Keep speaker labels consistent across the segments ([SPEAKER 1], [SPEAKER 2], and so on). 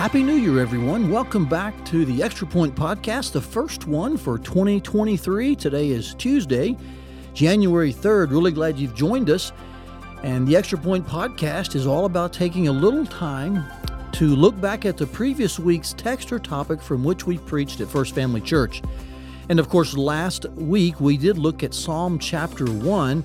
[SPEAKER 1] Happy New Year, everyone. Welcome back to the Extra Point Podcast, the first one for 2023. Today is Tuesday, January 3rd. Really glad you've joined us. And the Extra Point Podcast is all about taking a little time to look back at the previous week's text or topic from which we preached at First Family Church. And of course, last week we did look at Psalm chapter 1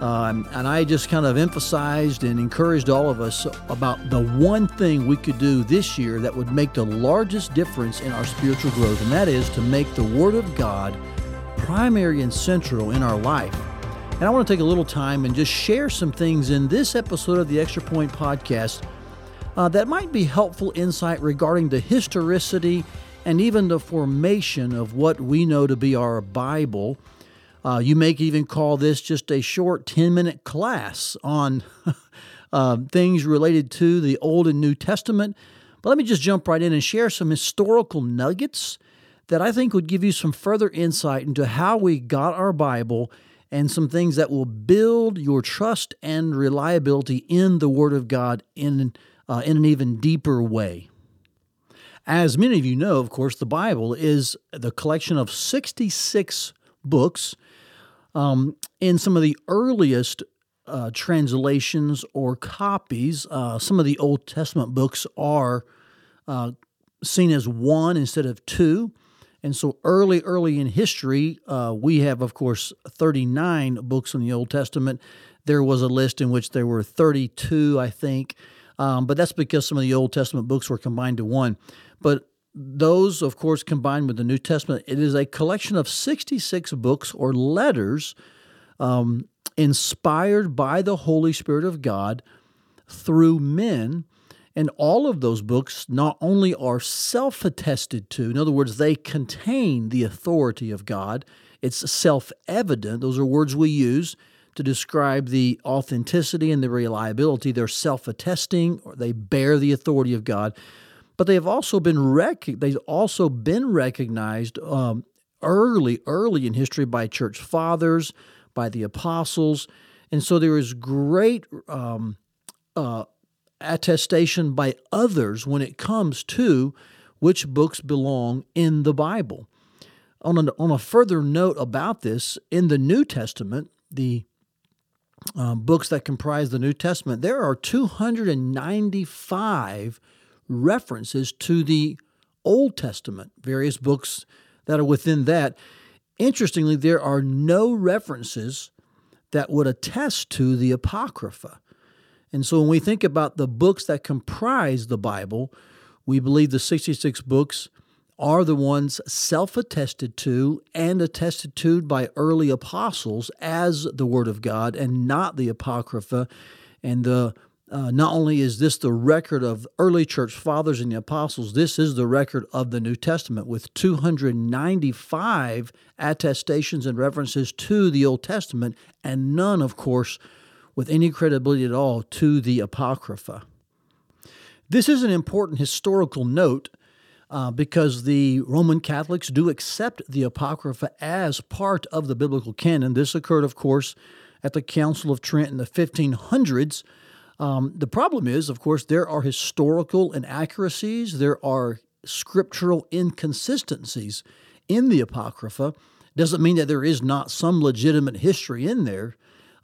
[SPEAKER 1] um, and I just kind of emphasized and encouraged all of us about the one thing we could do this year that would make the largest difference in our spiritual growth, and that is to make the Word of God primary and central in our life. And I want to take a little time and just share some things in this episode of the Extra Point podcast uh, that might be helpful insight regarding the historicity and even the formation of what we know to be our Bible uh, you may even call this just a short 10 minute class on uh, things related to the Old and New Testament. But let me just jump right in and share some historical nuggets that I think would give you some further insight into how we got our Bible and some things that will build your trust and reliability in the Word of God in, uh, in an even deeper way. As many of you know, of course, the Bible is the collection of 66 books um, in some of the earliest uh, translations or copies, uh, some of the Old Testament books are uh, seen as one instead of two. And so early, early in history, uh, we have, of course, 39 books in the Old Testament. There was a list in which there were 32, I think, um, but that's because some of the Old Testament books were combined to one. But those, of course, combined with the New Testament, it is a collection of 66 books or letters um, inspired by the Holy Spirit of God through men. And all of those books not only are self attested to, in other words, they contain the authority of God, it's self evident. Those are words we use to describe the authenticity and the reliability. They're self attesting, or they bear the authority of God but they have also been rec- they've also been recognized um, early, early in history by church fathers, by the apostles, and so there is great um, uh, attestation by others when it comes to which books belong in the Bible. On a, on a further note about this, in the New Testament, the um, books that comprise the New Testament, there are 295 references to the Old Testament, various books that are within that. Interestingly, there are no references that would attest to the Apocrypha. And so when we think about the books that comprise the Bible, we believe the 66 books are the ones self attested to and attested to by early apostles as the Word of God and not the Apocrypha. And the uh, not only is this the record of early church fathers and the apostles, this is the record of the New Testament with 295 attestations and references to the Old Testament, and none, of course, with any credibility at all to the Apocrypha. This is an important historical note uh, because the Roman Catholics do accept the Apocrypha as part of the biblical canon. This occurred, of course, at the Council of Trent in the 1500s um, the problem is, of course, there are historical inaccuracies, there are scriptural inconsistencies in the Apocrypha. Doesn't mean that there is not some legitimate history in there.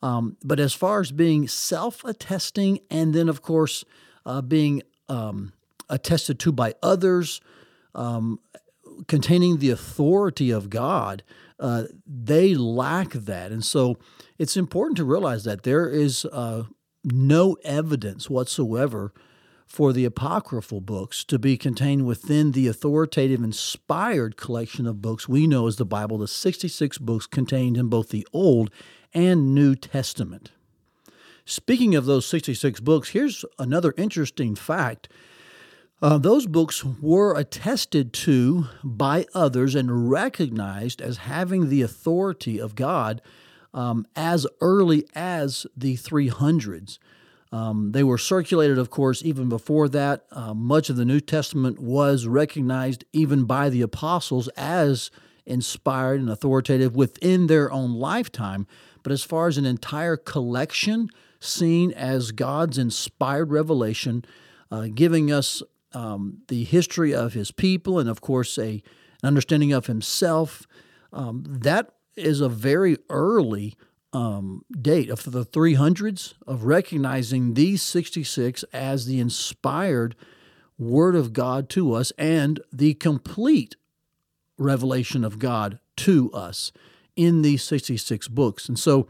[SPEAKER 1] Um, but as far as being self attesting and then, of course, uh, being um, attested to by others, um, containing the authority of God, uh, they lack that. And so it's important to realize that there is uh, no evidence whatsoever for the apocryphal books to be contained within the authoritative inspired collection of books we know as the Bible, the 66 books contained in both the Old and New Testament. Speaking of those 66 books, here's another interesting fact. Uh, those books were attested to by others and recognized as having the authority of God um, as early as the 300s. Um, they were circulated, of course, even before that. Uh, much of the New Testament was recognized even by the apostles as inspired and authoritative within their own lifetime. But as far as an entire collection seen as God's inspired revelation, uh, giving us um, the history of his people and, of course, a, an understanding of himself. Um, that is a very early um, date of the 300s of recognizing these 66 as the inspired Word of God to us and the complete revelation of God to us in these 66 books. And so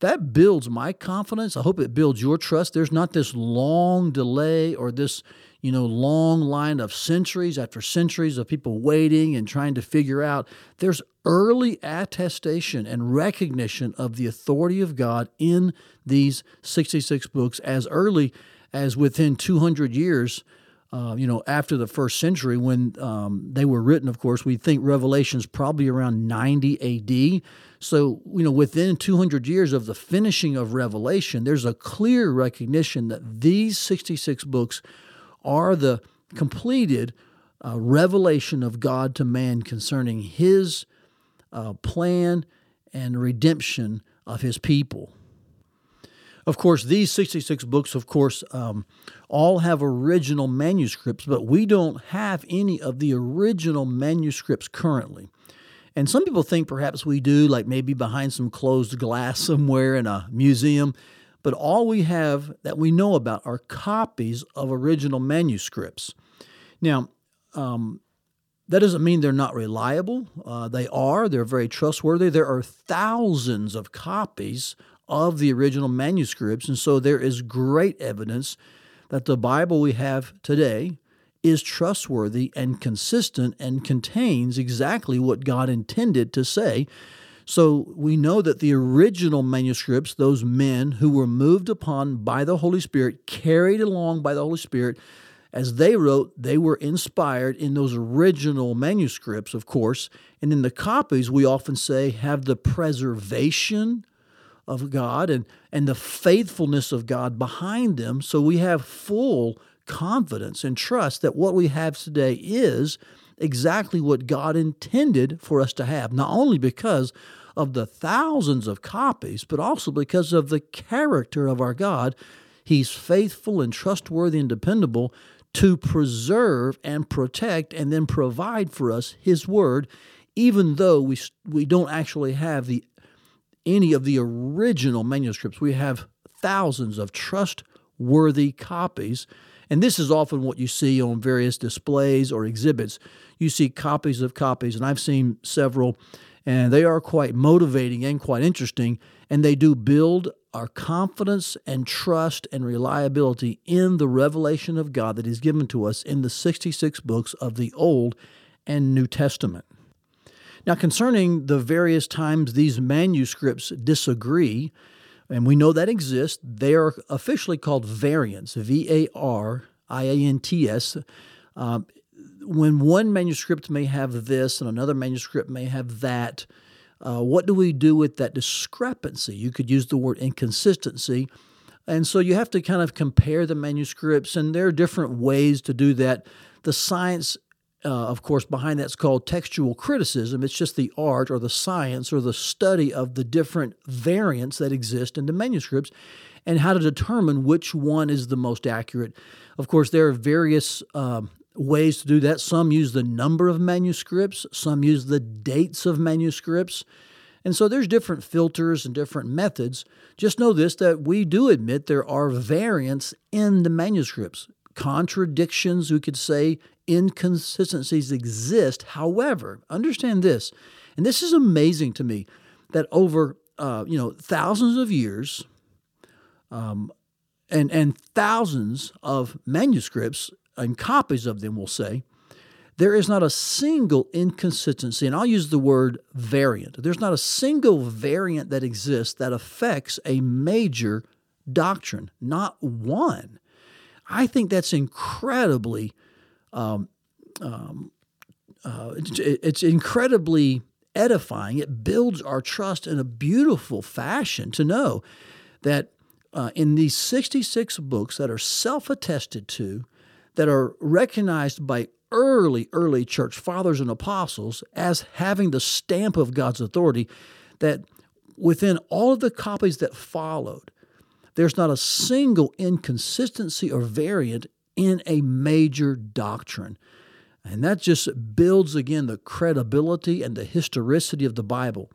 [SPEAKER 1] that builds my confidence. I hope it builds your trust. There's not this long delay or this, you know, long line of centuries after centuries of people waiting and trying to figure out. There's early attestation and recognition of the authority of God in these 66 books as early as within 200 years uh, you know, after the first century when um, they were written, of course, we think Revelation's probably around 90 AD. So, you know, within 200 years of the finishing of Revelation, there's a clear recognition that these 66 books are the completed uh, revelation of God to man concerning his uh, plan and redemption of his people. Of course, these 66 books, of course, um, all have original manuscripts, but we don't have any of the original manuscripts currently. And some people think perhaps we do, like maybe behind some closed glass somewhere in a museum. But all we have that we know about are copies of original manuscripts. Now, um, that doesn't mean they're not reliable. Uh, they are, they're very trustworthy. There are thousands of copies of the original manuscripts. And so there is great evidence that the Bible we have today is trustworthy and consistent and contains exactly what God intended to say. So we know that the original manuscripts, those men who were moved upon by the Holy Spirit, carried along by the Holy Spirit, as they wrote, they were inspired in those original manuscripts, of course. And in the copies, we often say, have the preservation of God and, and the faithfulness of God behind them. So we have full confidence and trust that what we have today is exactly what God intended for us to have, not only because of the thousands of copies, but also because of the character of our God. He's faithful and trustworthy and dependable to preserve and protect and then provide for us His Word, even though we, we don't actually have the any of the original manuscripts. We have thousands of trustworthy copies. And this is often what you see on various displays or exhibits. You see copies of copies, and I've seen several, and they are quite motivating and quite interesting. And they do build our confidence and trust and reliability in the revelation of God that is given to us in the 66 books of the Old and New Testament. Now, concerning the various times these manuscripts disagree, and we know that exists, they are officially called variants, V A R I A N T S. Uh, when one manuscript may have this and another manuscript may have that, uh, what do we do with that discrepancy? You could use the word inconsistency. And so you have to kind of compare the manuscripts, and there are different ways to do that. The science uh, of course, behind that's called textual criticism. It's just the art or the science or the study of the different variants that exist in the manuscripts and how to determine which one is the most accurate. Of course, there are various um, ways to do that. Some use the number of manuscripts, some use the dates of manuscripts. And so there's different filters and different methods. Just know this that we do admit there are variants in the manuscripts contradictions, we could say inconsistencies exist. However, understand this, and this is amazing to me, that over uh, you know thousands of years, um, and and thousands of manuscripts and copies of them, we'll say, there is not a single inconsistency, and I'll use the word variant. There's not a single variant that exists that affects a major doctrine, not one. I think that's incredibly um, um, uh, it's, it's incredibly edifying. It builds our trust in a beautiful fashion to know that uh, in these 66 books that are self attested to, that are recognized by early, early church fathers and apostles as having the stamp of God's authority, that within all of the copies that followed, there's not a single inconsistency or variant in a major doctrine. And that just builds again the credibility and the historicity of the Bible.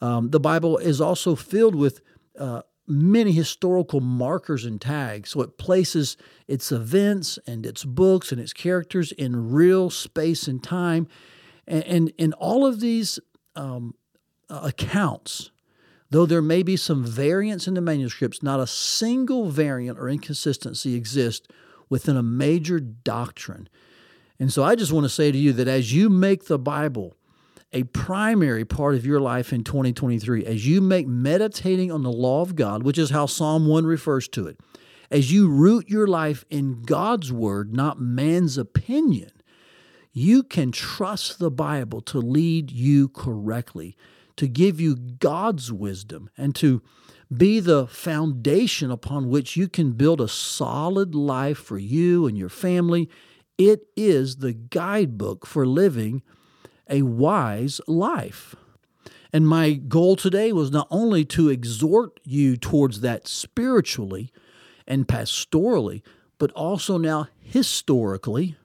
[SPEAKER 1] Um, the Bible is also filled with uh, many historical markers and tags. So it places its events and its books and its characters in real space and time. And, and, all of these um, accounts, though there may be some variance in the manuscripts, not a single variant or inconsistency exists within a major doctrine. And so I just want to say to you that as you make the Bible a primary part of your life in 2023 as you make meditating on the law of God, which is how Psalm 1 refers to it, as you root your life in God's word, not man's opinion, you can trust the Bible to lead you correctly, to give you God's wisdom, and to be the foundation upon which you can build a solid life for you and your family. It is the guidebook for living a wise life. And my goal today was not only to exhort you towards that spiritually and pastorally, but also now historically,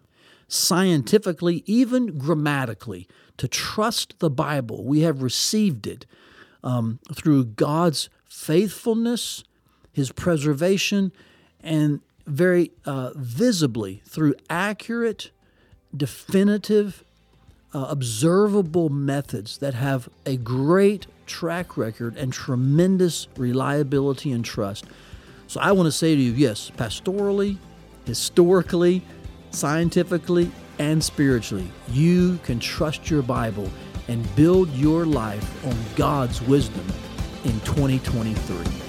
[SPEAKER 1] scientifically, even grammatically, to trust the Bible. We have received it um, through God's faithfulness, His preservation, and very uh, visibly through accurate, definitive, uh, observable methods that have a great track record and tremendous reliability and trust. So I want to say to you yes, pastorally, historically, scientifically, and spiritually, you can trust your Bible and build your life on God's wisdom in 2023.